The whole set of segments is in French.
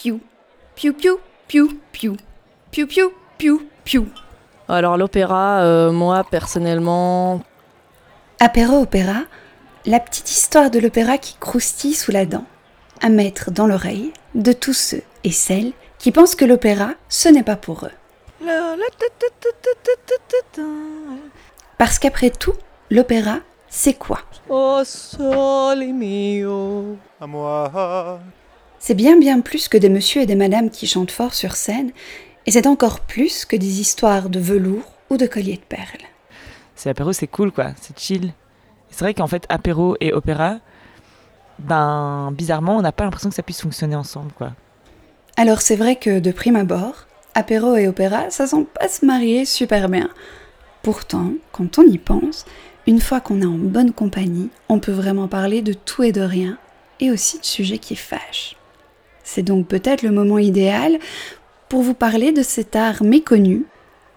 piou, piou piou, piou piou, piou piou, piou piou. Alors l'opéra, euh, moi personnellement, Apéro-opéra, la petite histoire de l'opéra qui croustille sous la dent, à mettre dans l'oreille de tous ceux et celles qui pensent que l'opéra, ce n'est pas pour eux. Parce qu'après tout, l'opéra, c'est quoi? Oh sole mio. C'est bien bien plus que des messieurs et des madames qui chantent fort sur scène, et c'est encore plus que des histoires de velours ou de colliers de perles. C'est apéro, c'est cool quoi, c'est chill. C'est vrai qu'en fait, apéro et opéra, ben bizarrement, on n'a pas l'impression que ça puisse fonctionner ensemble quoi. Alors c'est vrai que de prime abord, apéro et opéra, ça sent pas se marier super bien. Pourtant, quand on y pense, une fois qu'on est en bonne compagnie, on peut vraiment parler de tout et de rien, et aussi de sujets qui fâchent. C'est donc peut-être le moment idéal pour vous parler de cet art méconnu,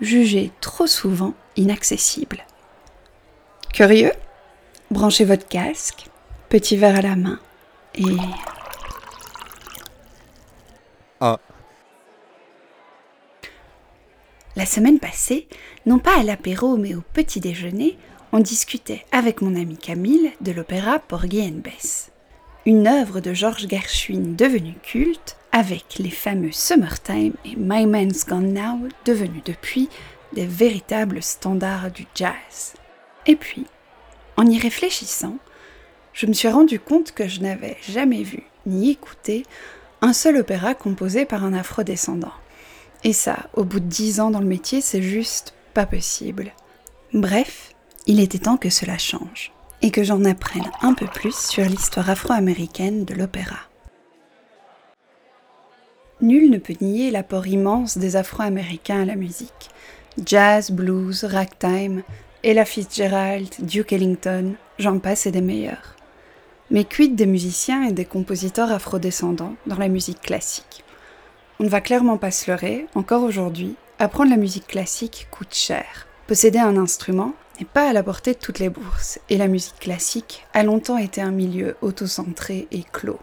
jugé trop souvent inaccessible. Curieux? Branchez votre casque, petit verre à la main, et Ah. La semaine passée, non pas à l'apéro mais au petit déjeuner, on discutait avec mon ami Camille de l'opéra Porgy and Bess. Une œuvre de Georges Gershwin devenue culte, avec les fameux Summertime et My Man's Gone Now devenus depuis des véritables standards du jazz. Et puis, en y réfléchissant, je me suis rendu compte que je n'avais jamais vu ni écouté un seul opéra composé par un afrodescendant. Et ça, au bout de dix ans dans le métier, c'est juste pas possible. Bref, il était temps que cela change, et que j'en apprenne un peu plus sur l'histoire afro-américaine de l'opéra. Nul ne peut nier l'apport immense des Afro-Américains à la musique. Jazz, blues, ragtime, Ella Fitzgerald, Duke Ellington, j'en passe et des meilleurs. Mais quid des musiciens et des compositeurs afrodescendants dans la musique classique? On ne va clairement pas se leurrer, encore aujourd'hui, apprendre la musique classique coûte cher. Posséder un instrument pas à la portée de toutes les bourses, et la musique classique a longtemps été un milieu autocentré et clos.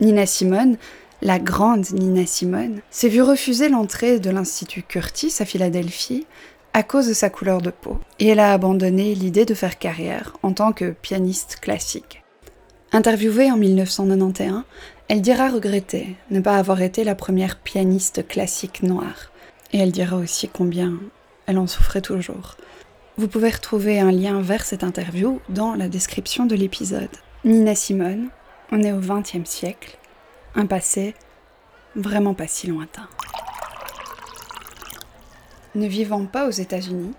Nina Simone, la grande Nina Simone, s'est vue refuser l'entrée de l'Institut Curtis à Philadelphie à cause de sa couleur de peau, et elle a abandonné l'idée de faire carrière en tant que pianiste classique. Interviewée en 1991, elle dira regretter ne pas avoir été la première pianiste classique noire, et elle dira aussi combien elle en souffrait toujours. Vous pouvez retrouver un lien vers cette interview dans la description de l'épisode. Nina Simone, on est au XXe siècle, un passé vraiment pas si lointain. Ne vivant pas aux États-Unis,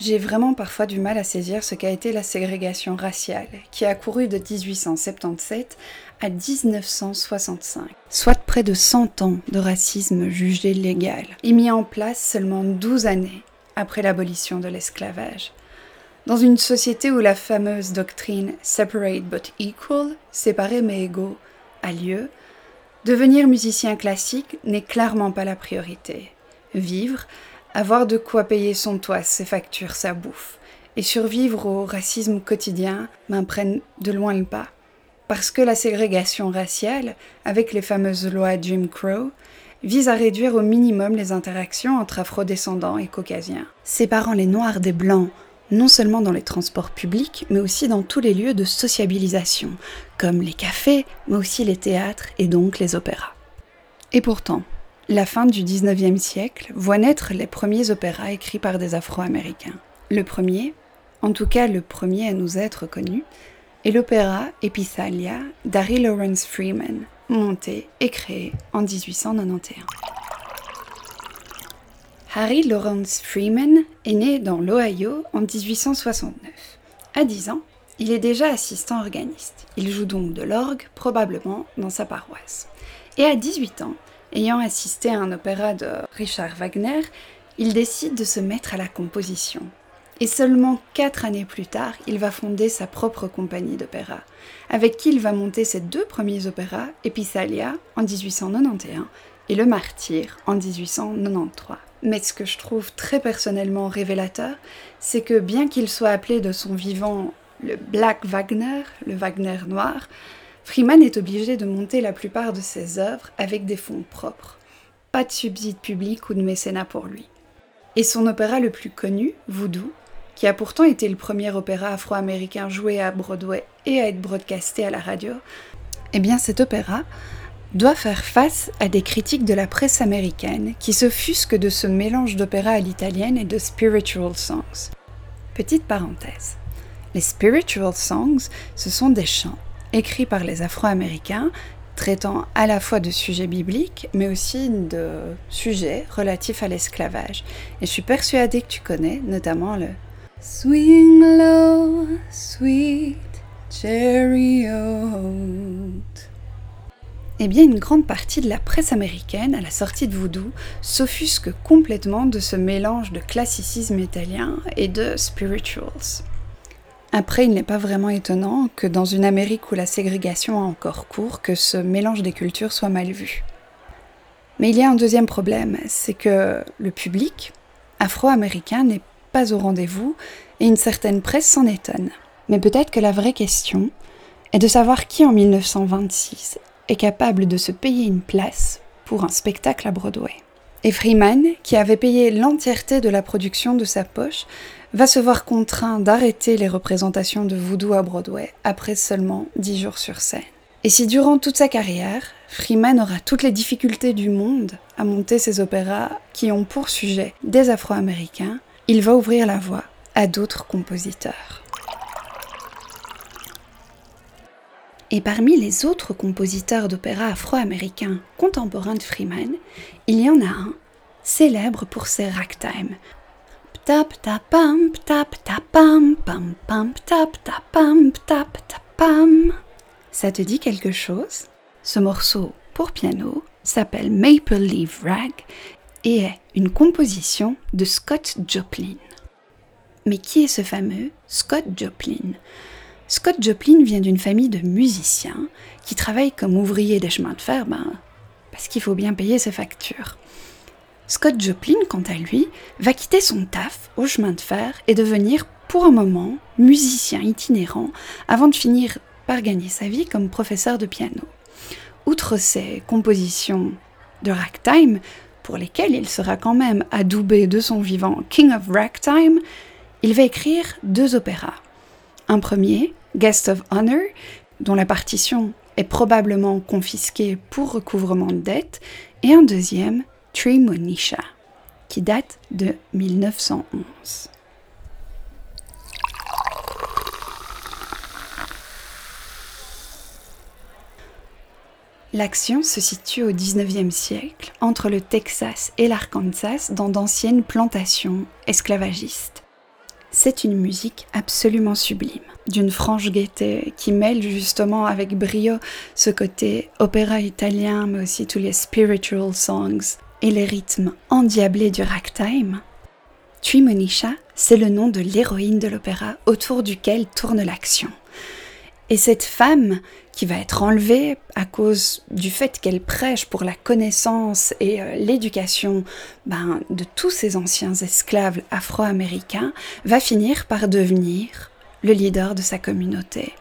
j'ai vraiment parfois du mal à saisir ce qu'a été la ségrégation raciale, qui a couru de 1877 à 1965, soit près de 100 ans de racisme jugé légal, et mis en place seulement 12 années après l'abolition de l'esclavage. Dans une société où la fameuse doctrine Separate but Equal, séparés mais égaux, a lieu, devenir musicien classique n'est clairement pas la priorité. Vivre, avoir de quoi payer son toit, ses factures, sa bouffe, et survivre au racisme quotidien m'imprègne de loin le pas. Parce que la ségrégation raciale, avec les fameuses lois Jim Crow, vise à réduire au minimum les interactions entre afrodescendants et caucasiens, séparant les noirs des blancs, non seulement dans les transports publics, mais aussi dans tous les lieux de sociabilisation, comme les cafés, mais aussi les théâtres et donc les opéras. Et pourtant, la fin du 19e siècle voit naître les premiers opéras écrits par des Afro-Américains. Le premier, en tout cas le premier à nous être connu, est l'opéra Epithalia d'Harry Lawrence Freeman, monté et créé en 1891. Harry Lawrence Freeman est né dans l'Ohio en 1869. À 10 ans, il est déjà assistant organiste. Il joue donc de l'orgue, probablement dans sa paroisse. Et à 18 ans, ayant assisté à un opéra de Richard Wagner, il décide de se mettre à la composition. Et seulement quatre années plus tard, il va fonder sa propre compagnie d'opéra, avec qui il va monter ses deux premiers opéras, Epithalia en 1891 et Le Martyr en 1893. Mais ce que je trouve très personnellement révélateur, c'est que bien qu'il soit appelé de son vivant le Black Wagner, le Wagner noir, Freeman est obligé de monter la plupart de ses œuvres avec des fonds propres. Pas de subside public ou de mécénat pour lui. Et son opéra le plus connu, Voodoo, qui a pourtant été le premier opéra afro-américain joué à Broadway et à être broadcasté à la radio, eh bien cet opéra doit faire face à des critiques de la presse américaine qui s'offusquent de ce mélange d'opéra à l'italienne et de spiritual songs. Petite parenthèse. Les spiritual songs, ce sont des chants écrits par les Afro-Américains traitant à la fois de sujets bibliques, mais aussi de sujets relatifs à l'esclavage. Et je suis persuadée que tu connais notamment le Swing low, sweet chariot. Eh bien, une grande partie de la presse américaine, à la sortie de Voodoo, s'offusque complètement de ce mélange de classicisme italien et de spirituals. Après, il n'est pas vraiment étonnant que dans une Amérique où la ségrégation a encore cours, que ce mélange des cultures soit mal vu. Mais il y a un deuxième problème, c'est que le public afro-américain n'est au rendez-vous et une certaine presse s'en étonne. Mais peut-être que la vraie question est de savoir qui en 1926 est capable de se payer une place pour un spectacle à Broadway. Et Freeman, qui avait payé l'entièreté de la production de sa poche, va se voir contraint d'arrêter les représentations de voodoo à Broadway après seulement dix jours sur scène. Et si durant toute sa carrière, Freeman aura toutes les difficultés du monde à monter ses opéras qui ont pour sujet des Afro-Américains, il va ouvrir la voie à d'autres compositeurs. Et parmi les autres compositeurs d'opéra afro-américains contemporains de Freeman, il y en a un célèbre pour ses ragtime, tap tap pam pam pam pam tap pam. Ça te dit quelque chose? Ce morceau pour piano s'appelle Maple Leaf Rag et est une composition de Scott Joplin. Mais qui est ce fameux Scott Joplin? Scott Joplin vient d'une famille de musiciens qui travaillent comme ouvriers des chemins de fer, ben, parce qu'il faut bien payer ses factures. Scott Joplin, quant à lui, va quitter son taf au chemin de fer et devenir, pour un moment, musicien itinérant avant de finir par gagner sa vie comme professeur de piano. Outre ses compositions de ragtime, pour lesquelles il sera quand même adoubé de son vivant King of Ragtime, il va écrire deux opéras. Un premier, Guest of Honor, dont la partition est probablement confisquée pour recouvrement de dettes, et un deuxième, Trimonisha, qui date de 1911. L'action se situe au XIXe siècle, entre le Texas et l'Arkansas, dans d'anciennes plantations esclavagistes. C'est une musique absolument sublime, d'une franche gaieté qui mêle justement avec brio ce côté opéra italien, mais aussi tous les spiritual songs, et les rythmes endiablés du ragtime, Trimonisha, c'est le nom de l'héroïne de l'opéra autour duquel tourne l'action. Et cette femme qui va être enlevée à cause du fait qu'elle prêche pour la connaissance et euh, l'éducation ben, de tous ces anciens esclaves afro-américains, va finir par devenir le leader de sa communauté.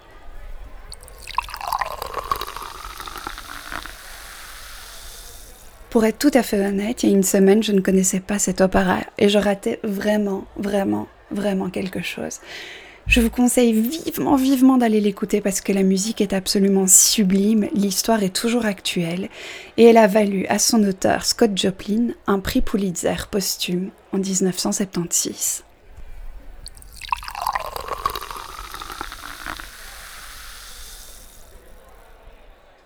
Pour être tout à fait honnête, il y a une semaine, je ne connaissais pas cet opéra et je ratais vraiment, vraiment, vraiment quelque chose. Je vous conseille vivement, vivement d'aller l'écouter parce que la musique est absolument sublime, l'histoire est toujours actuelle et elle a valu à son auteur Scott Joplin un prix Pulitzer posthume en 1976.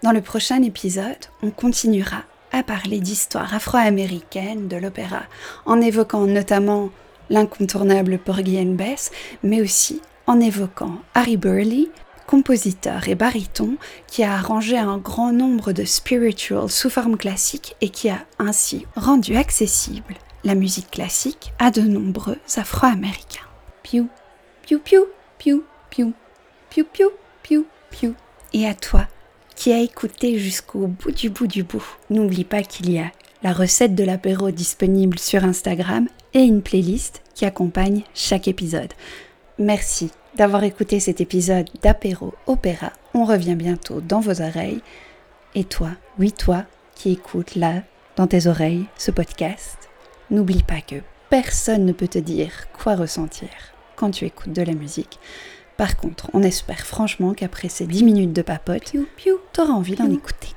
Dans le prochain épisode, on continuera à parler d'histoire afro-américaine de l'opéra, en évoquant notamment l'incontournable Porgy and Bess, mais aussi en évoquant Harry Burley, compositeur et baryton qui a arrangé un grand nombre de spirituals sous forme classique et qui a ainsi rendu accessible la musique classique à de nombreux Afro-Américains. Piou, piou, piou, piou, piou, piou, piou, piou, piou. Et à toi, qui a écouté jusqu'au bout du bout du bout. N'oublie pas qu'il y a la recette de l'apéro disponible sur Instagram et une playlist qui accompagne chaque épisode. Merci d'avoir écouté cet épisode d'apéro opéra On revient bientôt dans vos oreilles. Et toi, oui toi, qui écoutes là, dans tes oreilles, ce podcast, n'oublie pas que personne ne peut te dire quoi ressentir quand tu écoutes de la musique. Par contre, on espère franchement qu'après ces 10 minutes de papote, t'auras envie d'en écouter.